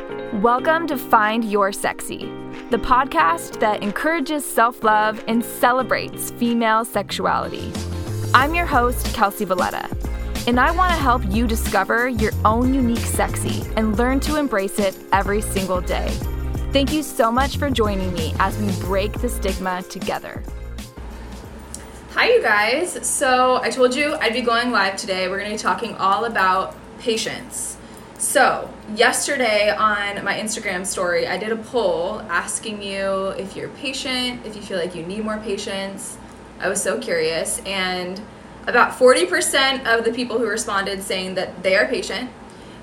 Welcome to Find Your Sexy, the podcast that encourages self love and celebrates female sexuality. I'm your host, Kelsey Valletta, and I want to help you discover your own unique sexy and learn to embrace it every single day. Thank you so much for joining me as we break the stigma together. Hi, you guys. So, I told you I'd be going live today. We're going to be talking all about patience. So, yesterday on my Instagram story, I did a poll asking you if you're patient, if you feel like you need more patience. I was so curious, and about 40% of the people who responded saying that they are patient,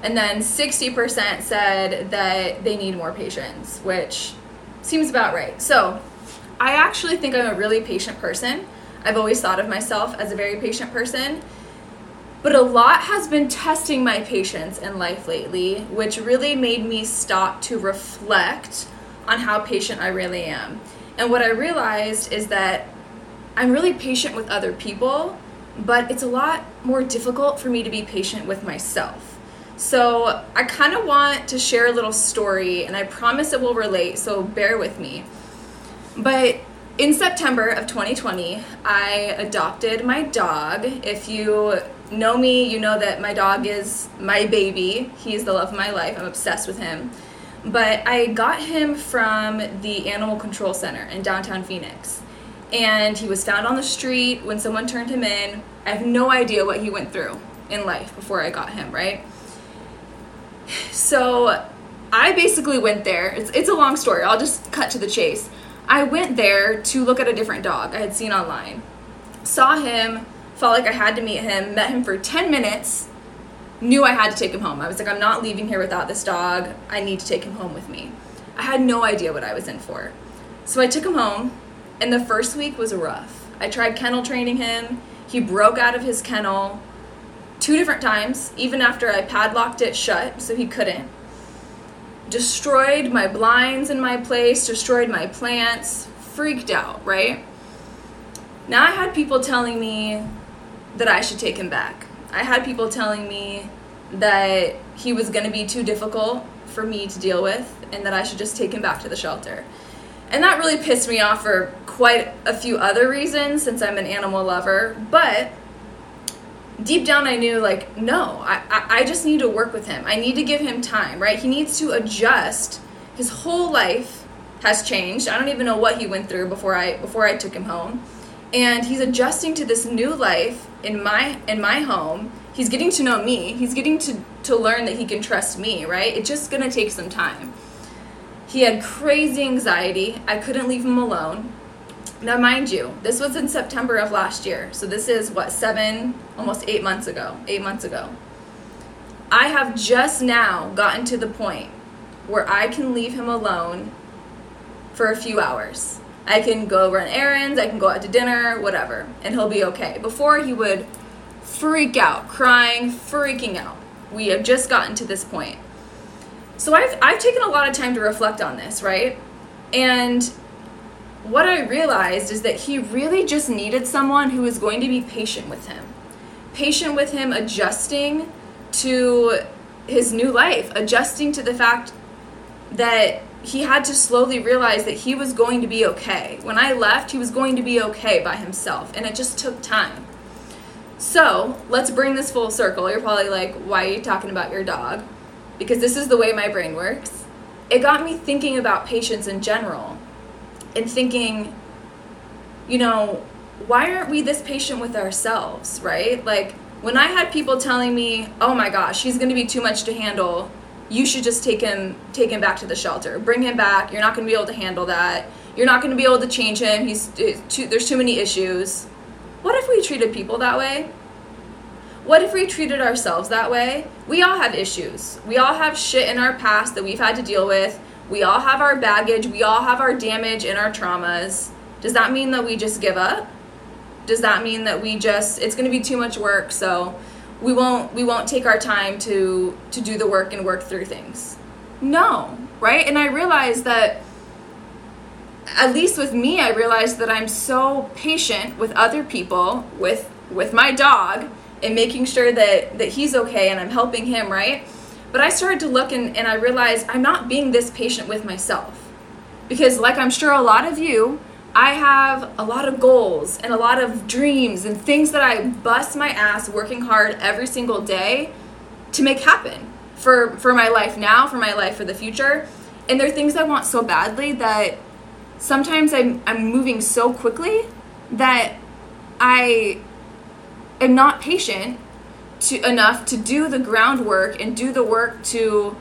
and then 60% said that they need more patience, which seems about right. So, I actually think I'm a really patient person. I've always thought of myself as a very patient person. But a lot has been testing my patience in life lately, which really made me stop to reflect on how patient I really am. And what I realized is that I'm really patient with other people, but it's a lot more difficult for me to be patient with myself. So I kind of want to share a little story, and I promise it will relate, so bear with me. But in September of 2020, I adopted my dog. If you know me, you know that my dog is my baby. He's the love of my life. I'm obsessed with him. But I got him from the Animal Control Center in downtown Phoenix. And he was found on the street when someone turned him in. I have no idea what he went through in life before I got him, right? So I basically went there. It's, it's a long story. I'll just cut to the chase. I went there to look at a different dog I had seen online. Saw him, felt like I had to meet him, met him for 10 minutes, knew I had to take him home. I was like, I'm not leaving here without this dog. I need to take him home with me. I had no idea what I was in for. So I took him home, and the first week was rough. I tried kennel training him. He broke out of his kennel two different times, even after I padlocked it shut so he couldn't destroyed my blinds in my place, destroyed my plants, freaked out, right? Now I had people telling me that I should take him back. I had people telling me that he was going to be too difficult for me to deal with and that I should just take him back to the shelter. And that really pissed me off for quite a few other reasons since I'm an animal lover, but deep down I knew like no I, I, just need to work with him. I need to give him time right? He needs to adjust. His whole life has changed. I don't even know what he went through before I before I took him home. And he's adjusting to this new life in my in my home he's getting to know me he's getting to to learn that he can trust me right it's just gonna take some time he had crazy anxiety I couldn't leave him alone now, mind you, this was in September of last year. So this is what, seven, almost eight months ago. Eight months ago. I have just now gotten to the point where I can leave him alone for a few hours. I can go run errands, I can go out to dinner, whatever, and he'll be okay. Before he would freak out, crying, freaking out. We have just gotten to this point. So I've I've taken a lot of time to reflect on this, right? And what I realized is that he really just needed someone who was going to be patient with him. Patient with him adjusting to his new life, adjusting to the fact that he had to slowly realize that he was going to be okay. When I left, he was going to be okay by himself, and it just took time. So, let's bring this full circle. You're probably like, why are you talking about your dog? Because this is the way my brain works. It got me thinking about patience in general and thinking, you know, why aren't we this patient with ourselves, right? Like when I had people telling me, "Oh my gosh, he's going to be too much to handle. You should just take him take him back to the shelter. Bring him back. You're not going to be able to handle that. You're not going to be able to change him. He's too, there's too many issues." What if we treated people that way? What if we treated ourselves that way? We all have issues. We all have shit in our past that we've had to deal with. We all have our baggage, we all have our damage and our traumas. Does that mean that we just give up? Does that mean that we just it's going to be too much work, so we won't we won't take our time to to do the work and work through things? No, right? And I realized that at least with me, I realized that I'm so patient with other people, with with my dog, and making sure that that he's okay and I'm helping him, right? But I started to look and, and I realized I'm not being this patient with myself. Because, like I'm sure a lot of you, I have a lot of goals and a lot of dreams and things that I bust my ass working hard every single day to make happen for, for my life now, for my life for the future. And there are things I want so badly that sometimes I'm, I'm moving so quickly that I am not patient to enough to do the groundwork and do the work to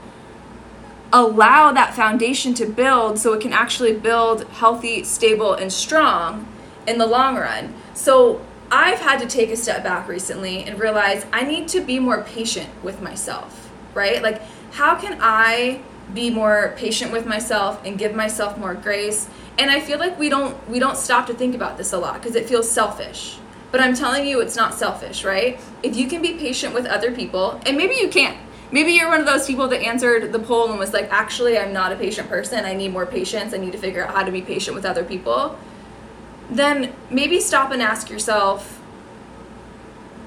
allow that foundation to build so it can actually build healthy, stable, and strong in the long run. So I've had to take a step back recently and realize I need to be more patient with myself, right? Like, how can I be more patient with myself and give myself more grace? And I feel like we don't we don't stop to think about this a lot because it feels selfish. But I'm telling you it's not selfish, right? If you can be patient with other people, and maybe you can't. Maybe you're one of those people that answered the poll and was like, actually, I'm not a patient person. I need more patience. I need to figure out how to be patient with other people. Then maybe stop and ask yourself,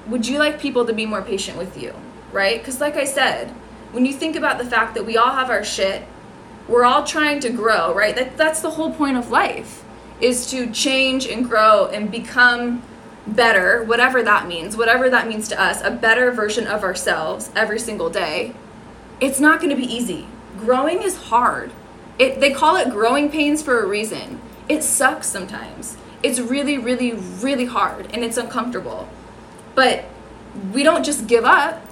would you like people to be more patient with you? Right? Because, like I said, when you think about the fact that we all have our shit, we're all trying to grow, right? That, that's the whole point of life is to change and grow and become better, whatever that means, whatever that means to us, a better version of ourselves every single day, it's not going to be easy. Growing is hard. It, they call it growing pains for a reason. It sucks sometimes. It's really, really, really hard and it's uncomfortable. But we don't just give up.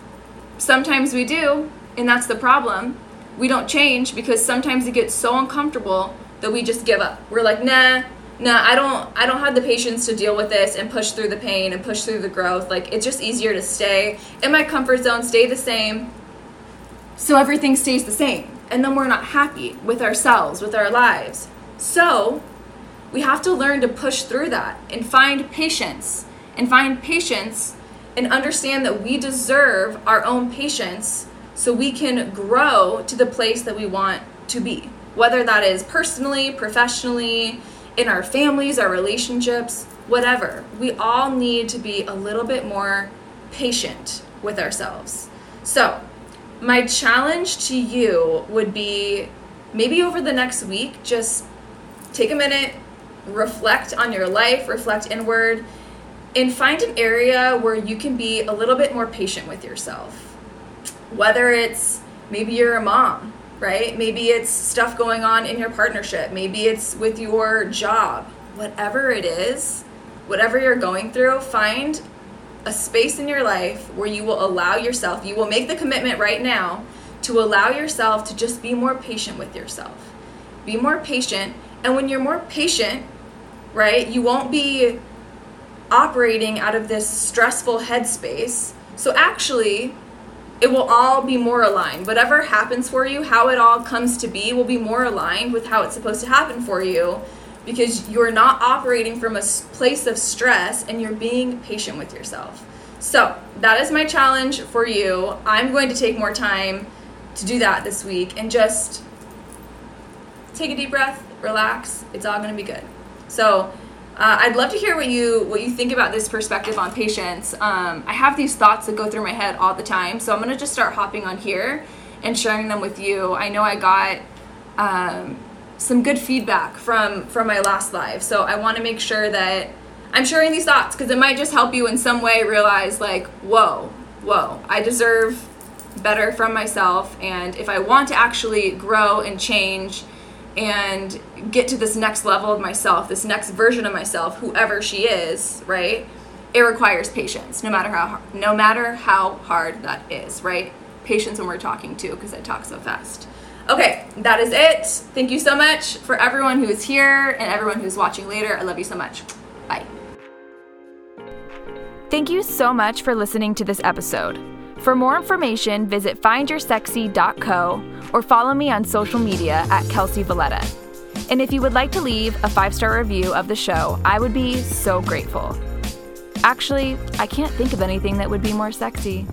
Sometimes we do, and that's the problem. We don't change because sometimes it gets so uncomfortable that we just give up. We're like, nah, no, I don't I don't have the patience to deal with this and push through the pain and push through the growth. Like it's just easier to stay in my comfort zone, stay the same. So everything stays the same. And then we're not happy with ourselves, with our lives. So, we have to learn to push through that and find patience and find patience and understand that we deserve our own patience so we can grow to the place that we want to be. Whether that is personally, professionally, in our families, our relationships, whatever. We all need to be a little bit more patient with ourselves. So, my challenge to you would be maybe over the next week, just take a minute, reflect on your life, reflect inward, and find an area where you can be a little bit more patient with yourself. Whether it's maybe you're a mom right? Maybe it's stuff going on in your partnership, maybe it's with your job. Whatever it is, whatever you're going through, find a space in your life where you will allow yourself, you will make the commitment right now to allow yourself to just be more patient with yourself. Be more patient. And when you're more patient, right, you won't be operating out of this stressful headspace. So actually, it will all be more aligned. Whatever happens for you, how it all comes to be, will be more aligned with how it's supposed to happen for you because you're not operating from a place of stress and you're being patient with yourself. So, that is my challenge for you. I'm going to take more time to do that this week and just take a deep breath, relax. It's all going to be good. So, uh, I'd love to hear what you what you think about this perspective on patience. Um, I have these thoughts that go through my head all the time, so I'm gonna just start hopping on here and sharing them with you. I know I got um, some good feedback from from my last live, so I want to make sure that I'm sharing these thoughts because it might just help you in some way realize like, whoa, whoa, I deserve better from myself, and if I want to actually grow and change and get to this next level of myself, this next version of myself, whoever she is, right? It requires patience, no matter how no matter how hard that is, right? Patience when we're talking too, because I talk so fast. Okay, that is it. Thank you so much for everyone who is here and everyone who's watching later. I love you so much. Bye. Thank you so much for listening to this episode. For more information, visit findyoursexy.co or follow me on social media at Kelsey Valletta. And if you would like to leave a five star review of the show, I would be so grateful. Actually, I can't think of anything that would be more sexy.